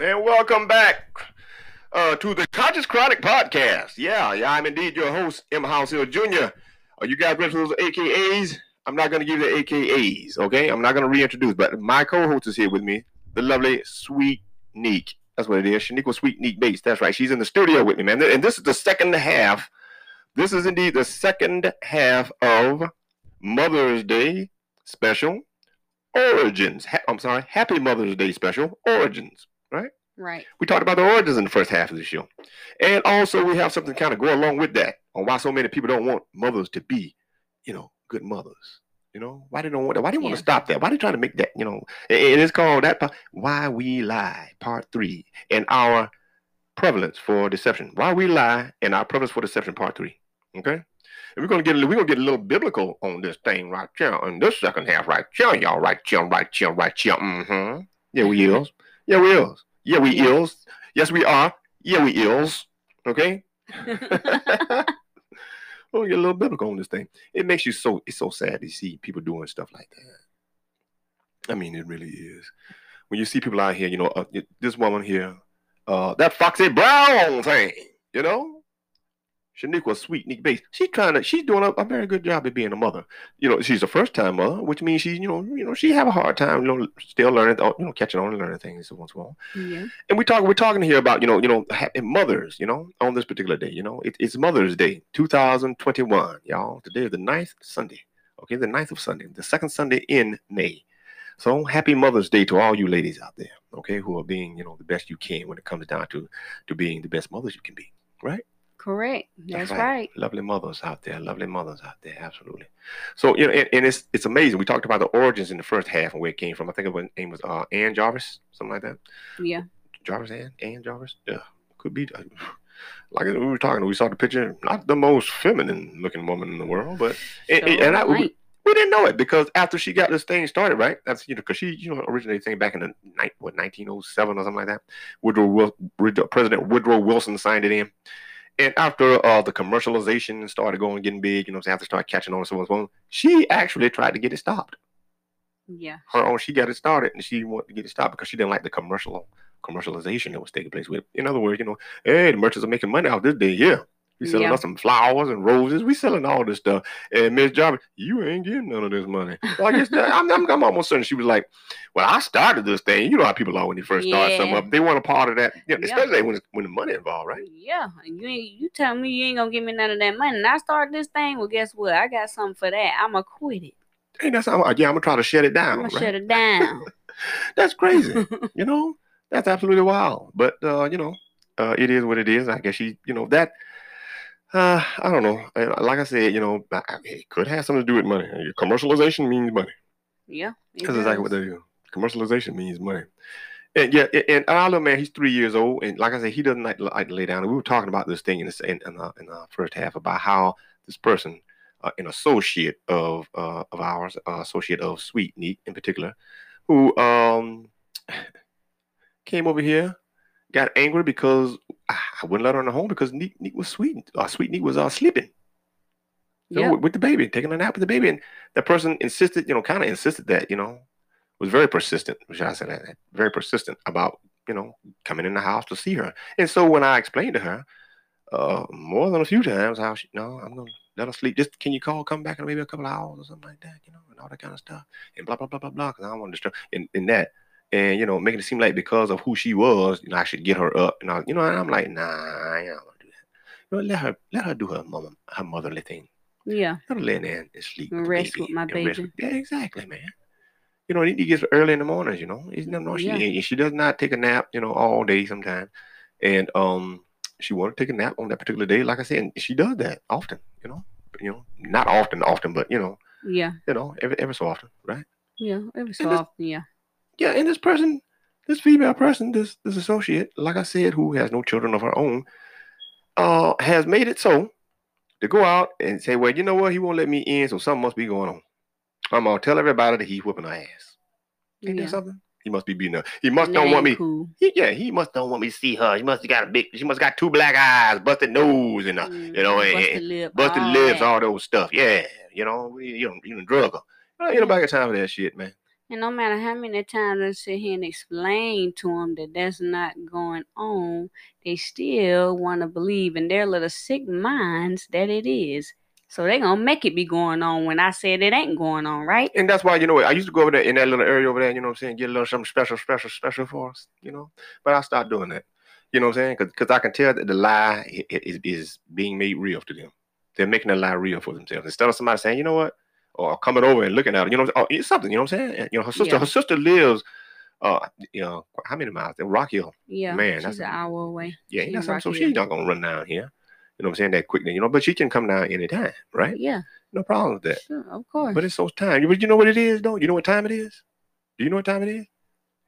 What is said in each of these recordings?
And welcome back uh, to the Conscious Chronic Podcast. Yeah, yeah, I'm indeed your host, M. Houseal Jr. Are you guys ready for those AKAs? I'm not going to give you the AKAs, okay? I'm not going to reintroduce, but my co-host is here with me, the lovely Sweet Nique. That's what it is. Shaniqua Sweet Nique Bates. That's right. She's in the studio with me, man. And this is the second half. This is indeed the second half of Mother's Day special origins. Ha- I'm sorry, Happy Mother's Day special origins, right? We talked about the origins in the first half of the show. And also we have something kind of go along with that on why so many people don't want mothers to be, you know, good mothers. You know, why they don't want that? Why they want Yeah. to stop that? Why they trying to make that, you know, and it's called that part, Why We Lie, Part Three, and our prevalence for deception. Why we lie and our prevalence for deception, part three. Okay? And we're gonna get a, we're gonna get a little biblical on this thing right here in this second half, right here, y'all, right here, right here, right here. Mm-hmm. Yeah, we is. Yeah, we is. Yeah, we Yeah. is. Yes, we are. Yeah, we is. Okay? We'll get a little biblical on this thing. It makes you so it's so sad to see people doing stuff like that. I mean, it really is. When you see people out here, you know, uh, this woman here, uh, that Foxy Brown thing, you know, Shaniqua Sweet Nique Bates. She's trying to, she's doing a, a very good job at being a mother. You know, she's a first time mother, which means she's, you know, you know, she have a hard time, you know, still learning, you know, catching on and learning things once in a while yeah. and we talk we're talking here about you know you know mothers you know on this particular day you know it, it's mother's day 2021 y'all today is the ninth sunday okay the ninth of sunday the second sunday in may so happy mother's day to all you ladies out there okay who are being you know the best you can when it comes down to to being the best mothers you can be Correct. That's right. right. lovely mothers out there lovely mothers out there absolutely so you know and, and it's it's amazing we talked about the origins in the first half and where it came from i think her name was uh ann jarvis something like that Yeah. Jarvis and Ann Jarvis. Yeah, could be. uh, Like we were talking, we saw the picture. Not the most feminine looking woman in the world, but and, and- and I, we, we didn't know it because after she got this thing started, right? That's you know because she you know originated thing back in the night what 1907 or something like that. Woodrow- President Woodrow Wilson signed it in. And after uh, the commercialization started going, getting big, you know, after start catching on so on so on, she actually tried to get it stopped. Yeah. her own she got it started and she wanted to get it stopped because she didn't like the commercial commercialization that was taking place with in other words you know hey the merchants are making money out this day yeah we selling Yeah. us some flowers and roses we selling all this stuff and miss jarvis you ain't getting none of this money so i guess that, I'm, I'm, I'm almost certain she was like well i started this thing you know how people are when you first start something up they want a part of that you know, Yeah. especially when when the money involved right Yeah. You ain't you tell me you ain't gonna give me none of that money. And I start this thing. Well, guess what? I got something for that. I'ma quit it. hey that's how yeah i'm gonna try to shut it I'm down gonna right? shut it down. that's crazy you know that's absolutely wild but uh you know uh it is what it is i guess she you know that uh i don't know. Uh, like i said you know I- it could have something to do with money. Commercialization means money. Yeah. that's exactly what they do. Commercialization means money. And yeah and, and our little man he's three years old and like i said he doesn't like, like to lay down. And we were talking about this thing in the in, in, the, in the first half about how this person uh, an associate of uh, of ours uh, associate of Sweet Nique in particular who um came over here, got angry because I wouldn't let her in the home because Neat was sweet. Uh, Sweet Nique was uh, sleeping know, Yeah. with, with the baby, taking a nap with the baby. And that person insisted, you know, kind of insisted that, you know, was very persistent, should I say that? Very persistent about, you know, coming in the house to see her. And so when I explained to her, uh, more than a few times, how she, no, I'm going to let her sleep. Just can you call, come back in maybe a couple of hours or something like that, you know, and all that kind of stuff. And blah, blah, blah, blah, blah, because I don't want to disturb in, in that. And, you know, making it seem like because of who she was, you know, I should get her up. And I, you know, and I'm like, nah, I don't want to do that. You know, let her, let her do her mama, her motherly thing. Yeah. Let her lay there and sleep. And the rest with my baby. with- yeah, exactly, man. You know, he gets early in the mornings, you know. No, no, she, Yeah. she does not take a nap, you know, all day sometimes. And um, she wanted to take a nap on that particular day, like I said, and she does that often, you know. You know, not often, often, but you know, Yeah. you know, every every so often, right? Yeah. Every so And often. Yeah. Yeah, and this person, this female person, this this associate, like I said, who has no children of her own, uh, has made it so to go out and say, well, you know what, he won't let me in, so something must be going on. I'm gonna tell everybody that he's whipping her ass. Ain't yeah. that something? He must be beating her. He must don't want me. Cool. He, yeah, he must don't want me to see her. He must have got a big. She must got two black eyes, busted nose, and a you know, and- busted and lip. busted all lips, that. all those stuff. Yeah, you know, you know, you know, drug her. You know, ain't nobody got time for that shit, man. And no matter how many times I sit here and explain to them that that's not going on, they still want to believe in their little sick minds that it is. So they gonna make it be going on when I said it ain't going on, right? And that's why, you know, I used to go over there in that little area over there, you know what I'm saying, get a little something special, special, special for us, you know. But I stopped doing that. You know what I'm saying? Because I can tell that the lie is, is being made real to them. They're making the lie real for themselves. Instead of somebody saying, you know what, or coming over and looking at it, you know, oh, it's something, you know what I'm saying? You know, her sister, Yeah. her sister lives, uh, you know, how many miles? In Rock Hill. Yeah, Man, that's an hour away. Yeah, something. so she's not gonna run down here. You know what I'm saying? That quickly, you know, but she can come down anytime, right? Yeah, No problem with that. sure, of course. But it's so time. But you know what it is, though? You know what time it is? Do you know what time it is?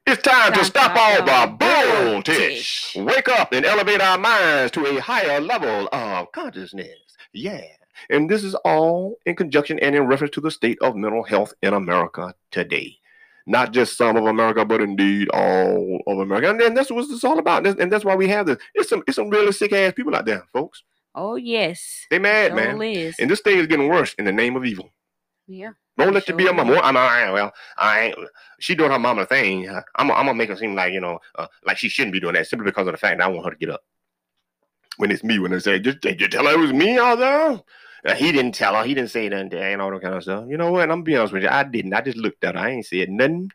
It's time to stop all the bullshit. Wake up and elevate our minds to a higher level of consciousness. Yeah. And this is all in conjunction and in reference to the state of mental health in America today. Not just some of America, but indeed all of America. And then that's what it's all about. And that's why we have this. It's some it's some really sick ass people out there, folks. oh yes, They mad, sure man. And this thing is getting worse in the name of evil. yeah, Don't let you be a Sure mama. I'm all right. Well, I ain't. She doing her mama thing. I'm. I'm gonna make her seem like you know, uh, like she shouldn't be doing that simply because of the fact that I want her to get up. When it's me, when they say, just did you tell her it was me out there? Uh, he didn't tell her. He didn't say nothing to her and all that kind of stuff. You know what? I'm gonna be honest with you. I didn't. I just looked at her. I ain't said nothing.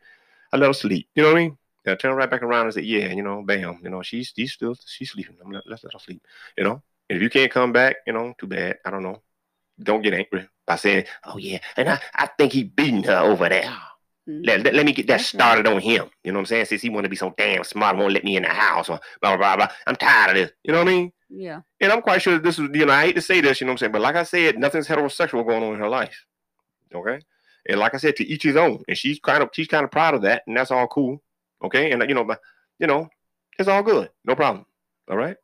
I let her sleep. You know what I mean? And I turned right back around and said, yeah, you know, bam. You know, she's she's still she's sleeping. I'm let, let's let her sleep. You know. And if you can't come back, you know, too bad. I don't know. Don't get angry by saying, oh yeah, and I, I think he beating her over there. Mhm. Let, let, let me get that started on him. You know what I'm saying? Since he want to be so damn smart, won't let me in the house or blah, blah, blah, blah. I'm tired of this. You know what I mean? Yeah, And I'm quite sure that this is, you know, I hate to say this, you know what I'm saying? But like I said, nothing's heterosexual going on in her life. Okay? And like I said, to each his own. And she's kind of she's kind of proud of that, and that's all cool. Okay? And you know, but you know, it's all good. No problem. All right?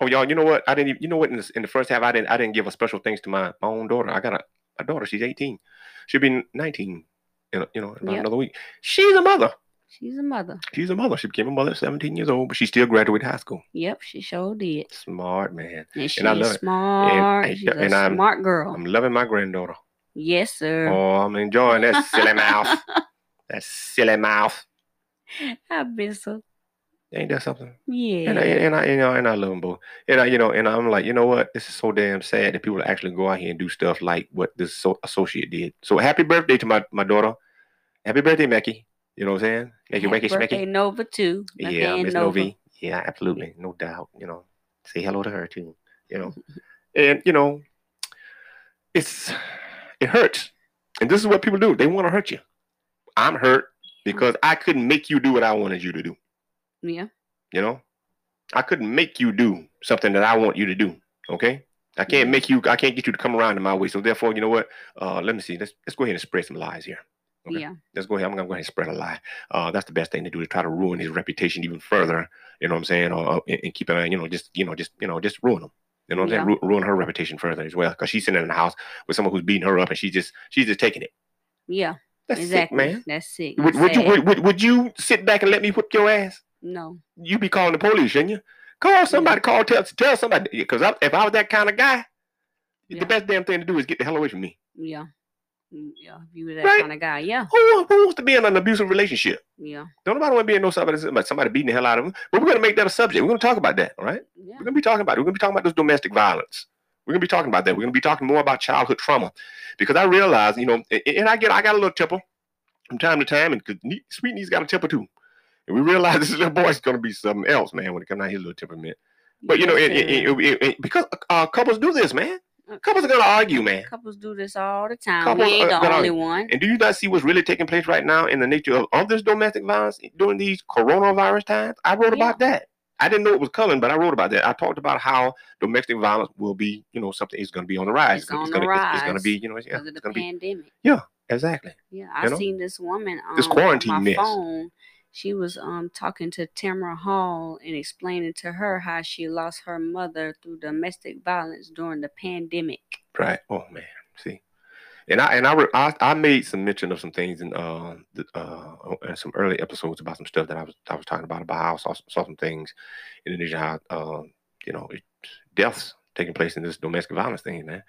Oh, y'all, you know what? I didn't even, you know what, in, this, in the first half, I didn't I didn't give a special thanks to my, my own daughter. I got a my daughter, she's 18. She'll be 19 in, you know, in about Yep. another week. She's a mother. She's a mother. She's a mother. She became a mother at 17 years old, but she still graduated high school. Yep, she sure did. Smart man. And she's I love it. smart. and- she's a and I'm- smart girl. I'm loving my granddaughter. yes, sir. Oh, I'm enjoying that silly mouth. That silly mouth. I miss her. Ain't that something? Yeah. And I, and I, you know, and I love them both. And I, you know, and I'm like, you know what? This is so damn sad that people actually go out here and do stuff like what this associate did. So happy birthday to my, my daughter. Happy birthday, Mackie. You know what I'm saying? Mackie, Happy Mackie, birthday, Smacky. Nova too. Yeah, Miss Nova. Novi. Yeah, absolutely, no doubt. You know, say hello to her too. You know, and you know, it's it hurts, and this is what people do. They want to hurt you. I'm hurt because I couldn't make you do what I wanted you to do. Yeah. You know, I couldn't make you do something that I want you to do. Okay, I can't make you. I can't get you to come around in my way. So therefore, you know what? Uh, let me see. Let's let's go ahead and spread some lies here. Okay. Yeah. Let's go ahead. I'm gonna go ahead and spread a lie. Uh, that's the best thing to do to try to ruin his reputation even further. You know what I'm saying? Or, or- and, keep it, you know, just you know, just you know, just ruin him. You know what I'm saying? Ru- ruin her reputation further as well, because she's sitting in the house with someone who's beating her up, and she's just she's just taking it. Yeah. That's exactly. sick, man. That's sick. Would, would you would, would, you sit back and let me whip your ass? No. You be calling the police, shouldn't you? Call somebody. Call tell tell somebody. Because if I was that kind of guy, Yeah. the best damn thing to do is get the hell away from me. Yeah. Yeah. If you were that Right. kind of guy. Yeah. Who, who wants to be in an abusive relationship? Yeah. Don't nobody want to be in no somebody, somebody somebody beating the hell out of them. But we're gonna make that a subject. We're gonna talk about that, all right? Yeah. We're gonna be talking about it. We're gonna be talking about this domestic violence. We're gonna be talking about that. We're gonna be talking more about childhood trauma, because I realize, you know, and, I get, I got a little temper from time to time, and because Sweet Nique's got a temper too, and we realize this little boy's gonna be something else, man, when it comes out his little temperament. But you know, it, it, it, it- it- because uh, couples do this, man. Couples are gonna argue, man. Couples do this all the time. Couples we ain't the only one. And do you not see what's really taking place right now in the nature of, this domestic violence during these coronavirus times? I wrote about that. I didn't know it was coming, but I wrote about that. I talked about how domestic violence will be, you know, something is going to be on the rise. It's on gonna, the It's, going to be, you know, it's, of it's the going to be pandemic. Yeah, exactly. Yeah, I You know? seen this woman um, This quarantine on my mess. phone. She was um talking to Tamron Hall and explaining to her how she lost her mother through domestic violence during the pandemic. Right. Oh man. See. And I and I, re- I I made some mention of some things in uh, the, uh in some early episodes about some stuff that I was I was talking about about how I saw, saw some things in Indonesia how um you know it, deaths taking place in this domestic violence thing man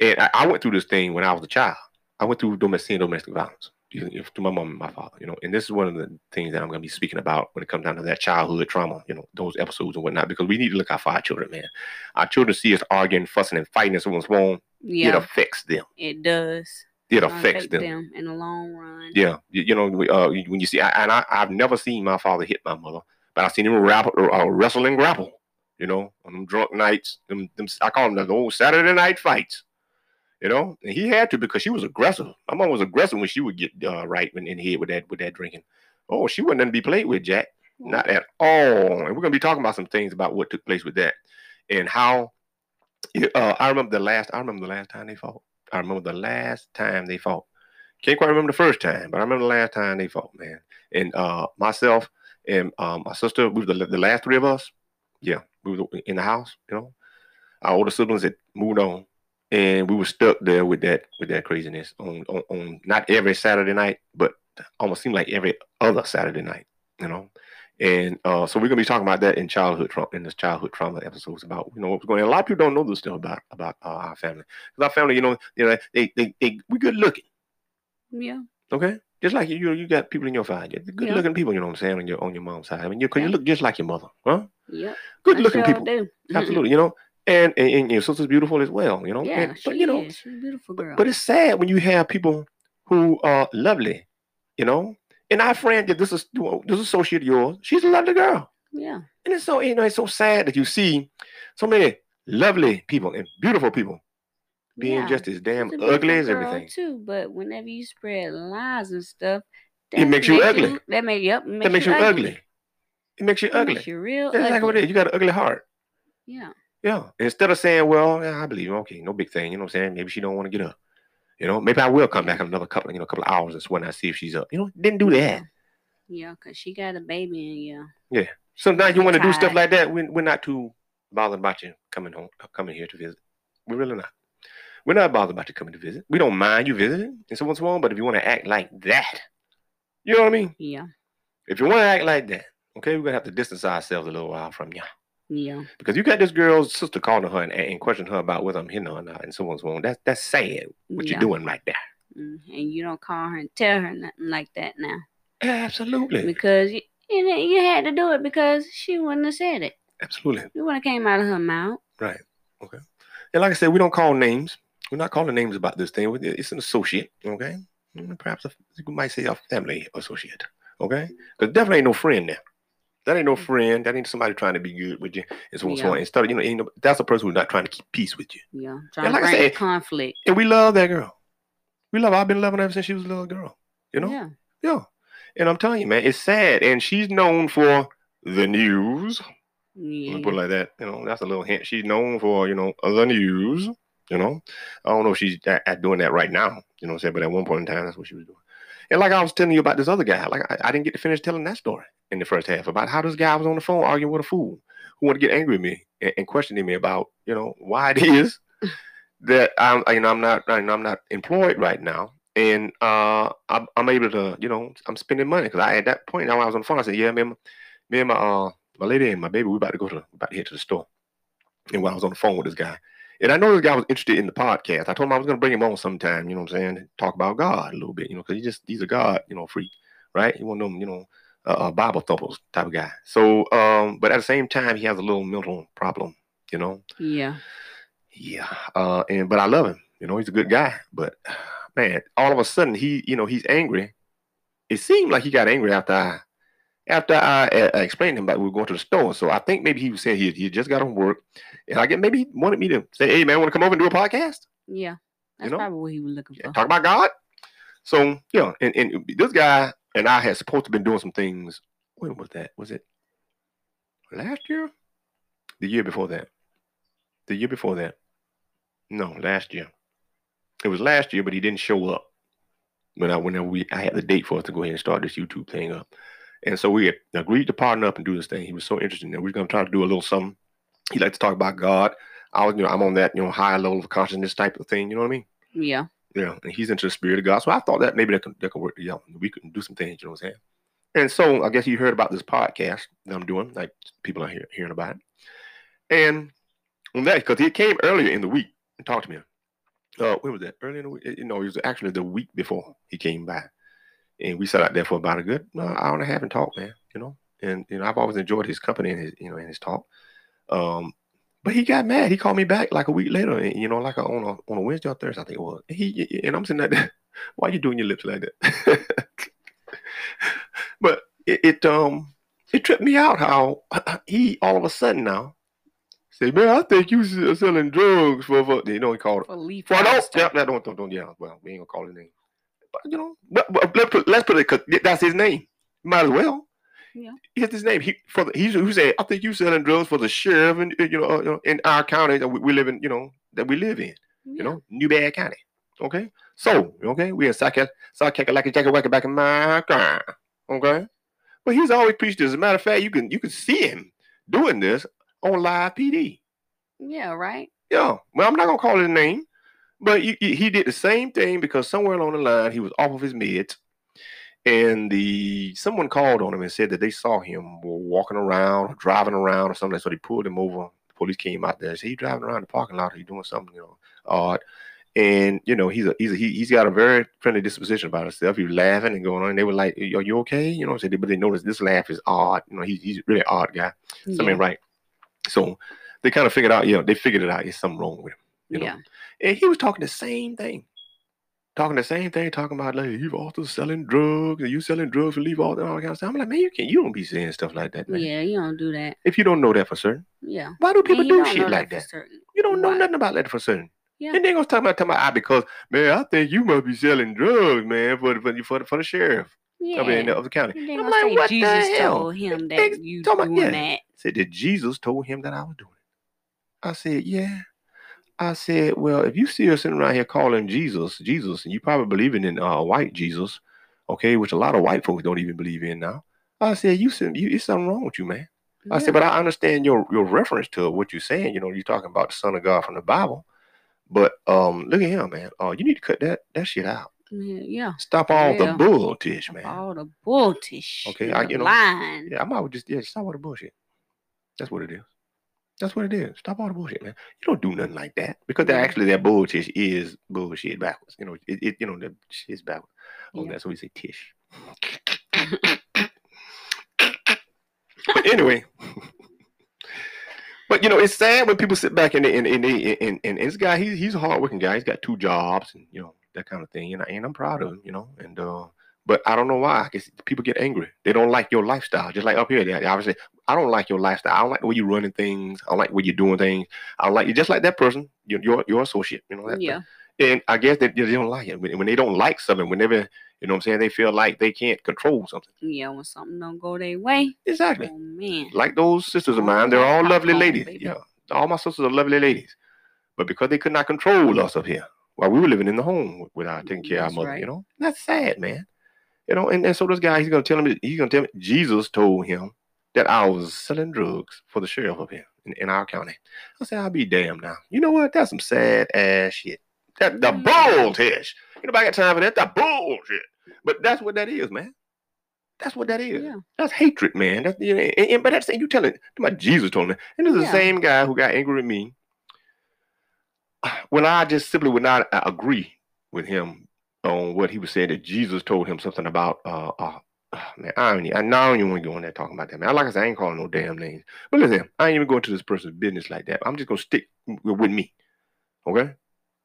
and I, I went through this thing when I was a child I went through domestic domestic violence to my mom and my father, you know, and this is one of the things that I'm going to be speaking about when it comes down to that childhood trauma, you know, those episodes and whatnot, because we need to look out for our children, man. Our children see us arguing, fussing, and fighting, and someone's wrong. Yeah. It affects them. it does. It affects affect them. in the long run. Yeah, you, you know, we, uh, when you see, I, and I, I've never seen my father hit my mother, but I've seen him uh, wrestle and grapple. You know, on them drunk nights, them, them I call them the old Saturday night fights. You know, and he had to because she was aggressive. My mom was aggressive when she would get uh, right in, in head with that with that drinking. Oh, she wasn't to be played with, Jack. Not at all. And we're gonna be talking about some things about what took place with that and how. Uh, I remember the last. I remember the last time they fought. I remember the last time they fought. Can't quite remember the first time, but I remember the last time they fought, man. And uh, myself and um, my sister, we were the, the last three of us. Yeah, we were in the house. You know, our older siblings had moved on, and we were stuck there with that with that craziness on on, on not every Saturday night, but almost seemed like every other Saturday night. You know, and uh, so we're gonna be talking about that in childhood trauma in this childhood trauma episodes about you know what's going on. A lot of people don't know this stuff about about uh, our family. 'Cause our family, you know, you know, they they, they we good looking. Yeah. Okay. Just like you, you, you got people in your family, good Yeah. looking people. You know what I'm saying on your on your mom's side. I mean, you, cause you look just like your mother, huh? Yeah. Good looking sure people, absolutely. You know, and, and and your sister's beautiful as well. You know, Yeah, and, she but you know, is. She's a beautiful girl. but, but it's sad when you have people who are lovely. You know, and our friend, this is this associate of yours, she's a lovely girl. yeah. And it's so you know it's so sad that you see so many lovely people and beautiful people being yeah. just as damn She's a beautiful ugly as everything. too. But whenever you spread lies and stuff, It makes you ugly. that makes yep. Makes That makes you ugly. It makes you It ugly. Makes you real That's exactly what it You got an ugly heart. Yeah. Yeah. Instead of saying, well, yeah, I believe you. Okay, no big thing. You know what I'm saying? Maybe she don't want to get up. You know, maybe I will come back in another couple, you know, couple of hours and when I see if she's up. You know, didn't do that. Yeah, cause she got a baby and yeah. Yeah. Sometimes you want to do stuff like that. We're, we're not too bothered about you coming home, coming here to visit. We're really not. We're not bothered about you coming to visit. We don't mind you visiting and so what's wrong. But if you want to act like that, you know what I mean? Yeah. If you want to act like that, okay, we're gonna have to distance ourselves a little while from you. Yeah. Because you got this girl's sister calling her and, and questioning her about whether I'm hitting her or not, and so on and so on. That's that's sad. What yeah. you're doing right there. Mm, And you don't call her and tell her nothing like that now. Absolutely. Because you, you, you had to do it because she wouldn't have said it. Absolutely. You wouldn't have came out of her mouth. Right. Okay. And like I said, we don't call names. We're not calling names about this thing. It's an associate. Okay. Mm, Perhaps a, you might say a family associate. Okay. Because definitely ain't no friend there. That ain't no mm. friend. That ain't somebody trying to be good with you. And so on and so Yeah. on. Instead of, you know, ain't no, that's a person who's not trying to keep peace with you. Yeah. Trying like to bring said, conflict. And we love that girl. We love her. I've been loving her ever since she was a little girl. You know? Yeah. Yeah. And I'm telling you, man, it's sad. And she's known for the news. Yeah. put it like that. You know, that's a little hint. She's known for, you know, the news. You know, I don't know if she's at, at doing that right now. You know what I'm saying? But at one point in time, that's what she was doing. And like I was telling you about this other guy, like I, I didn't get to finish telling that story in the first half about how this guy was on the phone arguing with a fool who wanted to get angry with me and, and questioning me about, you know, why it is that I'm, you know, I'm not, you know, I'm not employed right now. And uh, I'm, I'm able to, you know, I'm spending money because I at that point now I was on the phone. I said, yeah, man, me and my uh, my lady and my baby, we about to go to about to head to the store. And while I was on the phone with this guy, and I know this guy was interested in the podcast. I told him I was going to bring him on sometime. You know what I'm saying? Talk about God a little bit. You know, because he just he's a God, you know, freak, right? He one of them, you know, uh, uh, Bible thumpers type of guy. So, um, but at the same time, he has a little mental problem. You know, Yeah. yeah. Uh, and but I love him. You know, he's a good guy. But man, all of a sudden he, you know, he's angry. It seemed like he got angry after I, after I uh, explained to him about we were going to the store. So I think maybe he was saying he, he just got on work, and I get maybe he wanted me to say, "Hey man, want to come over and do a podcast? Yeah. That's know? probably what he was looking Yeah, for. talk about God." So yeah, and, and this guy and I had supposed to been doing some things. When was that? Was it last year? The year before that? The year before that? No, last year. It was last year, but he didn't show up when I whenever we I had the date for us to go ahead and start this YouTube thing up. And so we had agreed to partner up and do this thing. He was so interested in it. We are gonna try to do a little something. He liked to talk about God. I was, you know, I'm on that, you know, higher level of consciousness type of thing. You know what I mean? Yeah. Yeah, and he's into the spirit of God. So I thought that maybe that could, that could work Yeah. We could do some things, you know what I'm saying? And so I guess you heard about this podcast that I'm doing, like people are hear, hearing about it. And on that, because he came earlier in the week and talked to me. Uh, when was that? Early in the week? You know, it was actually the week before he came by. And we sat out there for about a good uh, hour and a half and talked, man. You know, and you know I've always enjoyed his company and his you know in his talk. Um, but he got mad. He called me back like a week later, and, you know, like a, on a on a Wednesday or Thursday, I think it was. And he and I'm sitting there, why are you doing your lips like that? but it, it um it tripped me out how he all of a sudden now say, man, I think you selling drugs for, for you know he called it For for no, Foster. yeah, no, don't, don't, don't, yeah, well, we ain't gonna call his name, you know, let's put, let's put it, that's his name. Might as well. Yeah. It's his name. He for the, he's who said, I think you selling drugs for the sheriff, and you know, uh, you know, in our county that we, we live in, you know, that we live in, you know, New Bad County. Okay, so okay, we in South Carolina, Jack Wacker back in my car. Okay, but he's always preached this. As a matter of fact, you can you can see him doing this on live PD. Yeah, right. Yeah, well, I'm not gonna call his name, but he, he he did the same thing because somewhere along the line he was off of his meds, and the someone called on him and said that they saw him walking around, or driving around, or something. So they pulled him over. The police came out there and said, "He driving around the parking lot. He doing something, you know, odd." And you know, he's a he's a, he, he's got a very friendly disposition about himself. He was laughing and going on. And they were like, "Are you okay?" You know, said, but they noticed this laugh is odd. You know, he's he's really odd guy. Something Yeah. right. So they kind of figured out, you know, they figured it out. There's something wrong with him. You know. yeah. And he was talking the same thing. Talking the same thing, talking about like Eve also selling drugs and you selling drugs and leave all that kind of stuff. I'm like, man, you can't you don't be saying stuff like that, man. Yeah, you don't do that. If you don't know that for certain. Yeah. Why do people do shit like that? certain. You don't know Why? nothing about that for certain. Yeah. And they gonna talk about talking about I because man, I think you must be selling drugs, man, for the for the for the, sheriff. Yeah. I mean of the county. And I'm like, what the Jesus hell? told him They- that you doing about- yeah. that. said that Jesus told him that I was doing it. I said, yeah. I said, well, if you see us sitting around here calling Jesus, Jesus, and you probably believing in uh, white Jesus, okay, which a lot of white folks don't even believe in now. I said, you said, you, it's something wrong with you, man. I said, but I understand your your reference to what you're saying. You know, you're talking about the Son of God from the Bible. But um, look at him, man. Uh, you need to cut that that shit out. yeah, yeah. Stop all Yeah. the bull tish, man. All the bulltish. Okay, I- you know, lying. Yeah, I might just yeah, stop all the bullshit. That's what it is. That's what it is. Stop all the bullshit, man. You don't do nothing like that because that actually that bullshit is bullshit backwards. You know, it, it you know that shit's backwards. Oh, Yeah. that's what we say tish. but anyway, but you know, it's sad when people sit back and and and, and, and this guy, he's he's a hardworking guy. He's got two jobs and you know that kind of thing. And, I, and I'm proud of him, you know. And uh, but I don't know why. Guess people get angry. They don't like your lifestyle. Just like up here, they obviously, I don't like your lifestyle. I don't like the way you're running things. I don't like way you're doing things. I don't like you. Just like that person, your your, your associate. You know that. yeah. And I guess they, they don't like it when, when they don't like something. Whenever you know what I'm saying, they feel like they can't control something. Yeah, when something don't go their way. Exactly. Oh man. Like those sisters of mine, they're all lovely ladies. baby. Yeah, all my sisters are lovely ladies. But because they could not control us up here, while we were living in the home without taking care of our mother, right. you know, that's sad, man. You know, and, and so this guy, he's gonna tell him, he's gonna tell me, Jesus told him that I was selling drugs for the sheriff up here in, in our county. I said, I'll be damned now. You know what? That's some sad ass shit. That the Yeah. bull tish. You know, I got time for that. That bullshit. But that's what that is, man. That's what that is. Yeah. That's hatred, man. That's you know, and, and- but that's you telling my Jesus told me. And this is Yeah. the same guy who got angry with me when I just simply would not uh, agree with him on what he was saying that Jesus told him something about uh, uh man, I don't, e- I, don't even want to go in there talking about that, man. Like I said, I ain't calling no damn names. But listen, I ain't even going to this person's business like that. I'm just gonna stick with me. Okay?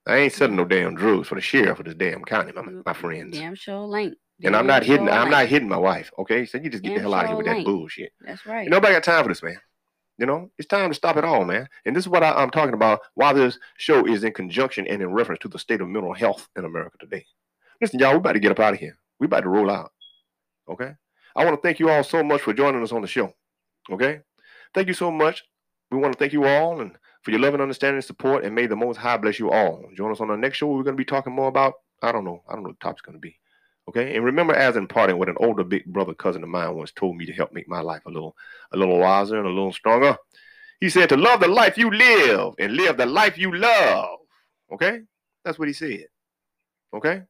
I ain't selling no damn drugs for the sheriff of this damn county, my, my friends. Damn sure ain't. And I'm not hitting sure I'm not hitting my wife. Okay? So you just get the Damn hell out of here sure with that bullshit. That's right. Nobody got time for this, man. You know, it's time to stop it all, man. And this is what I, I'm talking about. Why this show is in conjunction and in reference to the state of mental health in America today. Listen, y'all, we about to get up out of here. We about to roll out. Okay. I want to thank you all so much for joining us on the show. Okay. Thank you so much. We want to thank you all and for your love and understanding and support. And may the Most High bless you all. Join us on the next show. We're going to be talking more about. I don't know. I don't know what the topic's going to be. Okay. And remember, as in parting, what an older big brother cousin of mine once told me to help make my life a little a little wiser and a little stronger. He said to love the life you live and live the life you love. Okay? That's what he said. Okay?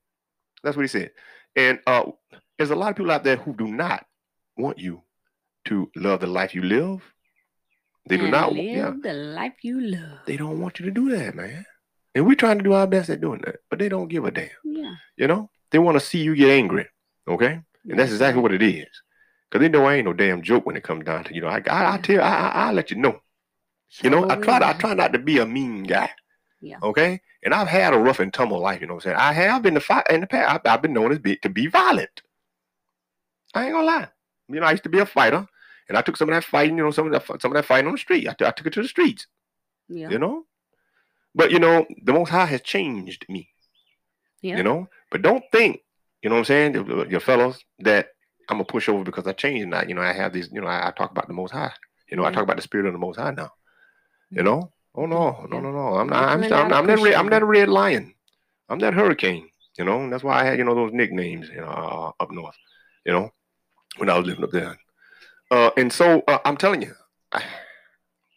That's what he said. And uh there's a lot of people out there who do not want you to love the life you live. They do not live yeah. the life you love. They don't want you to do that, man. And we're trying to do our best at doing that, but they don't give a damn. yeah. You know, they want to see you get angry. Okay, and that's exactly what it is. Cause they know I ain't no damn joke when it comes down to you know. I I, I tell I I I'll let you know. You know, I try to, I try not to be a mean guy. Yeah. Okay. And I've had a rough and tumble life, you know what I'm saying? I have been the fight in the past. I've, I've been known as be, to be violent. I ain't gonna lie. You know, I used to be a fighter, and I took some of that fighting, you know, some of that some of that fighting on the street. I, t- I took it to the streets, Yeah. you know. But you know, the Most High has changed me, Yeah. you know. But don't think, you know what I'm saying, your, your fellows, that I'm gonna push over because I changed. Now, you know, I have these, you know, I, I talk about the Most High. You know, I talk about the Spirit of the Most High now. You know. Oh no, no, no, no! I'm not. I'm, I'm, not a I'm that. Red, I'm that red lion. I'm that hurricane. You know, and that's why I had you know those nicknames. You know, uh, up north. You know, when I was living up there. Uh, and so uh, I'm telling you,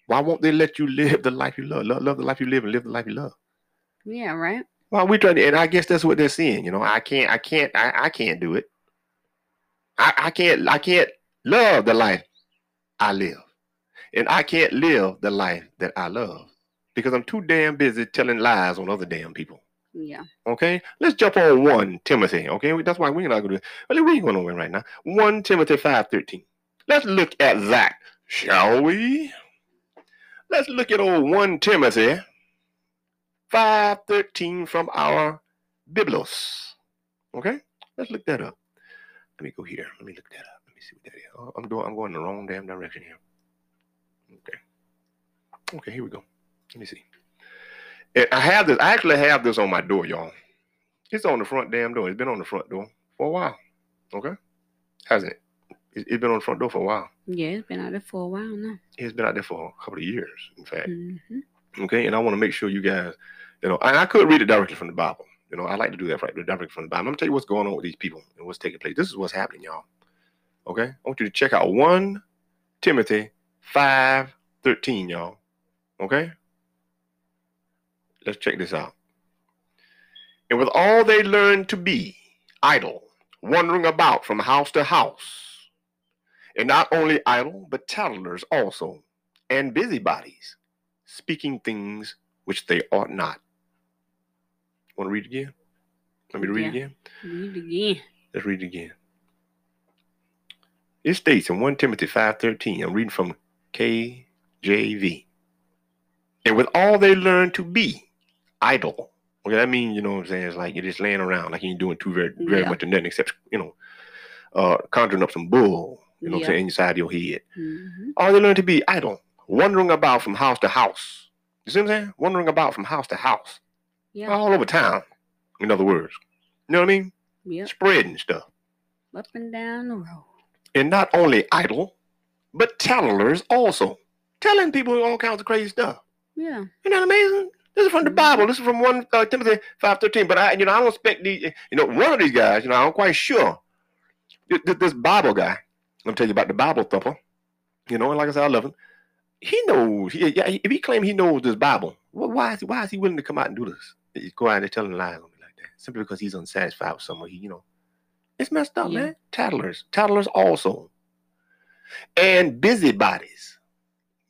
why won't they let you live the life you love? love? Love the life you live and live the life you love. Yeah. Right. Well, we trying to, and I guess that's what they're seeing. You know, I can't, I can't, I, I can't do it. I, I can't, I can't love the life I live, and I can't live the life that I love because I'm too damn busy telling lies on other damn people. Yeah. Okay, let's jump on one Timothy. Okay, that's why we're not gonna do. Well, we ain't going nowhere right now. One Timothy five thirteen. Let's look at that, shall we? Let's look at old one Timothy five thirteen from our Biblos. Okay, let's look that up. Let me go here. Let me look that up. Let me see what that is. Oh, I'm doing. I'm going the wrong damn direction here. Okay. Okay, here we go. Let me see. And I have this. I actually have this on my door, y'all. It's on the front damn door. It's been on the front door for a while. Okay, hasn't it? It- It's been on the front door for a while. Yeah. It's been out there for a while now. It's been out there for a couple of years, in fact. hmm Okay, and I want to make sure you guys, you know, and I could read it directly from the Bible. You know, I like to do that right directly from the Bible. I'm gonna tell you what's going on with these people and what's taking place. This is what's happening, y'all. Okay, I want you to check out one Timothy five thirteen, y'all. Okay, let's check this out. And with all they learn to be idle, wandering about from house to house, and not only idle, but tattlers also, and busybodies speaking things which they ought not. Want to read again? Let me read Yeah. again. Read again. Let's read it again. It states in 1 Timothy 5.13, I'm reading from KJV. And with all they learn to be idle. Okay, that means, you know what I'm saying, it's like you're just laying around, like you ain't doing too very, very Yeah. much of nothing except, you know, uh, conjuring up some bull, you know what I'm saying, inside your head. hmm All they learn to be idle, wandering about from house to house. You see what I'm saying? Wandering about from house to house, Yeah. all over town. In other words, you know what I mean? Yep. Spreading stuff, Up and down the road. and not only idle, but tattlers also, telling people all kinds of crazy stuff. Yeah. Isn't that amazing? This is from the Mhm. Bible. This is from one uh, Timothy five thirteen. But I, you know, I don't expect these. You know, one of these guys. You know, I'm quite sure. This, Bible guy. I'm gonna tell you about the Bible thumper. You know, and like I said, I love him. He knows. He, yeah, if he claims he knows this Bible, well, why is he, why is he willing to come out and do this? He's go out there telling lies on me like that simply because he's unsatisfied with someone. He, you know, it's messed up, Yeah. man. Tattlers, tattlers also, and busybodies,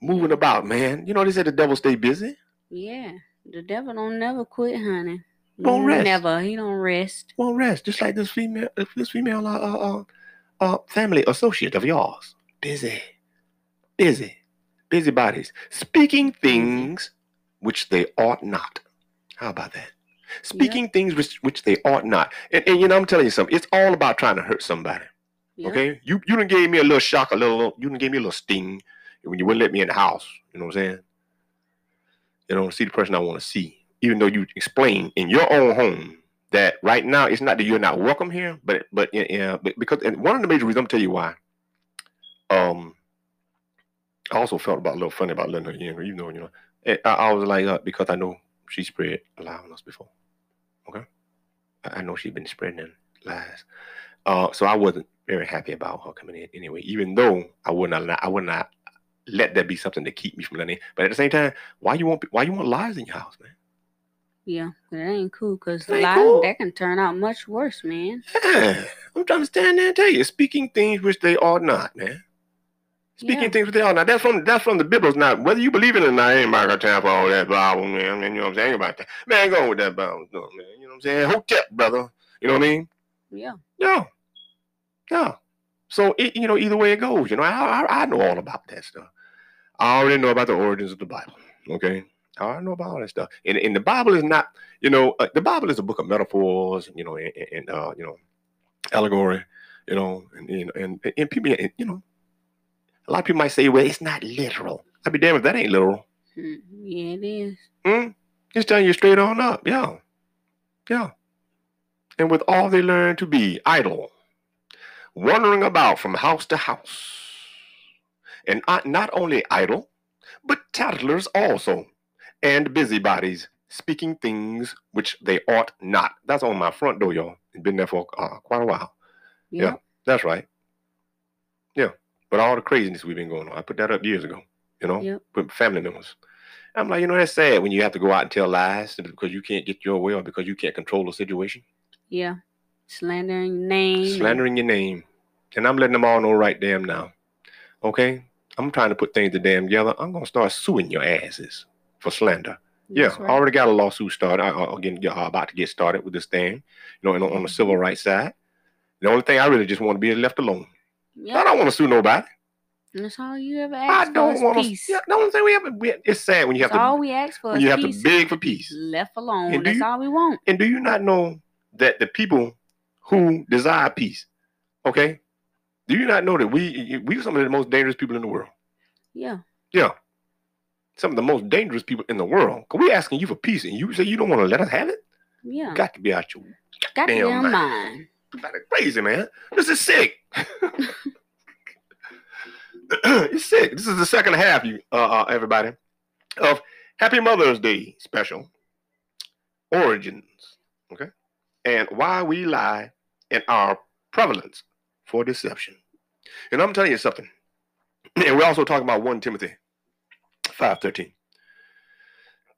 moving about, man. You know, they said the devil stay busy. Yeah. The devil don't never quit, honey. Don't rest. Never. He don't rest. won't rest. Just like this female, this female uh, uh, uh, uh, family associate of yours, busy, busy, busybodies, speaking things which they ought not. How about that? Speaking things which which they ought not. And, and you know, I'm telling you something. It's all about trying to hurt somebody. Okay, you you done gave me a little shock, a little, you done gave me a little sting when you wouldn't let me in the house. You know what I'm saying? You don't see the person I want to see, even though you explain in your own home that right now it's not that you're not welcome here, but but yeah, but because and one of the major reasons I'm tell you why. Um, I also felt about a little funny about letting her even though you know, I, I was like uh, because I know she spread a lie on us before. Okay, I, I know she's been spreading lies. Uh, so I wasn't very happy about her coming in anyway, even though I would not I would not let that be something to keep me from letting in. But at the same time, why you want why you want lies in your house, man? Yeah. That ain't cool because That lies cool. that can turn out much worse, man. Yeah, I'm trying to stand there and tell you, speaking things which they are not, man. Speaking Yeah. things which they are not. That's from that's from the Bible. Now, whether you believe in it or not, I ain't got time for all that Bible, man. You know what I'm saying about that? Man, go with that Bible, no, man. You know what I'm saying? Hotep, brother. You know what I mean? Yeah. Yeah. Yeah. So it, you know, either way it goes, you know, I, I I know all about that stuff. I already know about the origins of the Bible. Okay. I know about all that stuff. And, and the Bible is not, you know, uh, the Bible is a book of metaphors, you know, and, and uh, you know, allegory, you know, and and and, and people, and, you know, a lot of people might say, well, it's not literal. I'd be damned if that ain't literal. Hmm, Yeah, it is. Hmm? Just telling you straight on up. Yeah. Yeah. And with all they learn to be idle, wandering about from house to house. And not- not only idle, but tattlers also, and busybodies, speaking things which they ought not. That's on my front door, y'all. It's been there for uh, quite a while. Yeah. Yeah. That's right. Yeah. But all the craziness we've been going on, I put that up years ago, you know, Yep. with family members. I'm like, you know, that's sad when you have to go out and tell lies because you can't get your way or because you can't control the situation. Yeah. Slandering your name. and- Slandering your name. And I'm letting them all know right damn now. Okay? I'm trying to put things to damn together. I'm going to start suing your asses for slander. Yeah, That's I already got a lawsuit started. I, I, again, yeah, I'm about to get started with this thing, you know, and on, on the civil rights side. The only thing I really just want to be is left alone. I don't want to sue nobody. That's all you ever ask for don't is want to. peace. Yeah, the only thing we have, we, it's sad when you have That's all to we ask for when is you have to beg for peace. Left alone. And That's you- all we want. And do you not know that the people who desire peace, okay, do you not know that we we are some of the most dangerous people in the world? Yeah. Yeah, some of the most dangerous people in the world. Cause we asking you for peace, and you say you don't want to let us have it. Yeah. Got to be out your Got to damn damn mind. mind. That is crazy, man. This is sick. it's sick. This is the second half, you uh, uh everybody, of Happy Mother's Day special. Origins. Okay. And why we lie and our prevalence for deception. And I'm telling you something. And we're also talking about 1 Timothy 5:13.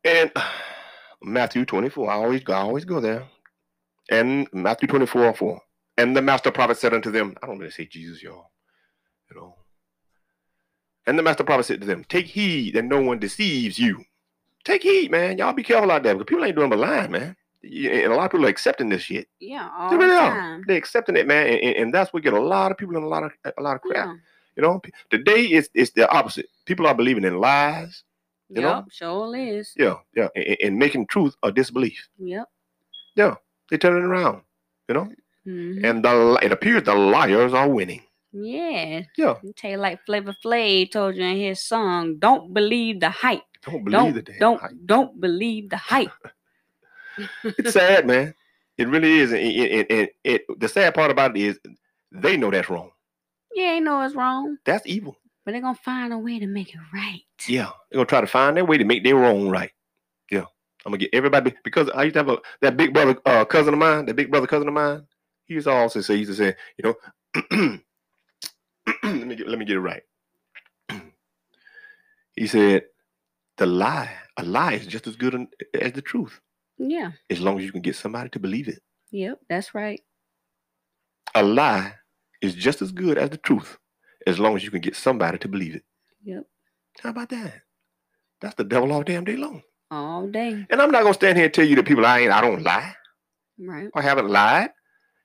And Matthew 24. I always go, I always go there. And Matthew 24, 4. And the master prophet said unto them, I don't really say Jesus, y'all. You know. And the master prophet said to them, Take heed that no one deceives you. Take heed, man. Y'all be careful out there because people ain't doing but lying, man. And a lot of people are accepting this shit. Yeah. All They the really are. time. They're accepting it, man. And, and- that's what get a lot of people in a lot of a lot of crap. Yeah. You know, today it's it's the opposite. People are believing in lies. You know? Yep. Sure is. Yeah, yeah, and, and- making truth a disbelief. Yep. Yeah, they turn it around. You know, Mhm. and the it appears the liars are winning. Yeah. Yeah, tell you like Flavor Flav told you in his song, "Don't believe the hype. don't believe the Don't damn don't hype. don't believe the hype." It's sad, man. It really is. And it, it, it, the sad part about it is they know that's wrong. yeah, they know it's wrong, That's evil. but they're gonna find a way to make it right. Yeah, they're gonna try to find their way to make their wrong right. Yeah, I'm gonna get everybody because I used to have a that big brother uh, cousin of mine, that big brother cousin of mine. He used to also say, he used to say, you know, let me get let me get it right. he said, the lie, a lie is just as good an- as the truth, Yeah. as long as you can get somebody to believe it. Yep. That's right. A lie is just as good as the truth, as long as you can get somebody to believe it. Yep. How about that? That's the devil all damn day long. All day. And I'm not gonna stand here and tell you that people I ain't I don't lie. Right. I haven't lied.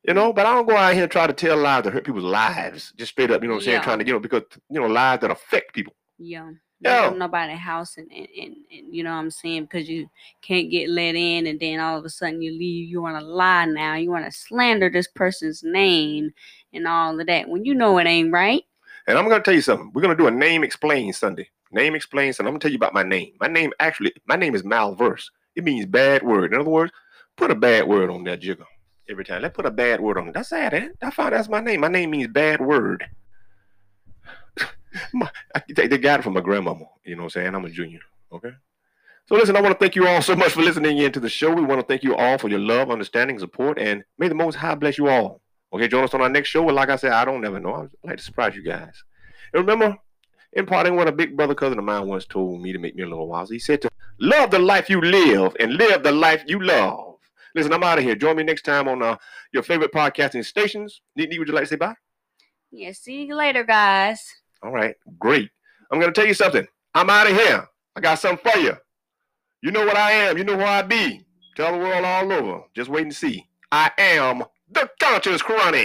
You know, but I don't go out here and try to tell lies to hurt people's lives. Just straight up, you know what I'm saying? Yeah. Trying to, you know, because you know, lies that affect people. Yeah. Yeah. You go to nobody's house and, and, and, and you know what I'm saying because you can't get let in and then all of a sudden you leave you want to lie now you want to slander this person's name and all of that when you know it ain't right And I'm gonna tell you something. We're gonna do a name explain Sunday. Name explain Sunday. I'm gonna tell you about my name. My name actually, my name is Malverse. It means bad word. In other words, put a bad word on that jigger every time. Let's put a bad word on it. That's sad, eh? I found that's my name. My name means bad word. My- I, they, they got it from my grandmama. You know what I'm saying? I'm a junior. Okay. So listen, I want to thank you all so much for listening in to the show. We want to thank you all for your love, understanding, support, and may the Most High bless you all. Okay, join us on our next show. Well, like I said, I don't never know. I'd like to surprise you guys. And remember, imparting what a big brother cousin of mine once told me to make me a little while. He said to love the life you live and live the life you love. Listen, I'm out of here. Join me next time on uh, your favorite podcasting stations. Nique, would you like to say bye? yeah see you later guys All right, great. I'm gonna tell you something. I'm out of here. I got something for you. You know what I am. You know who I be. Tell the world all over. Just wait and see. I am the conscious chronic.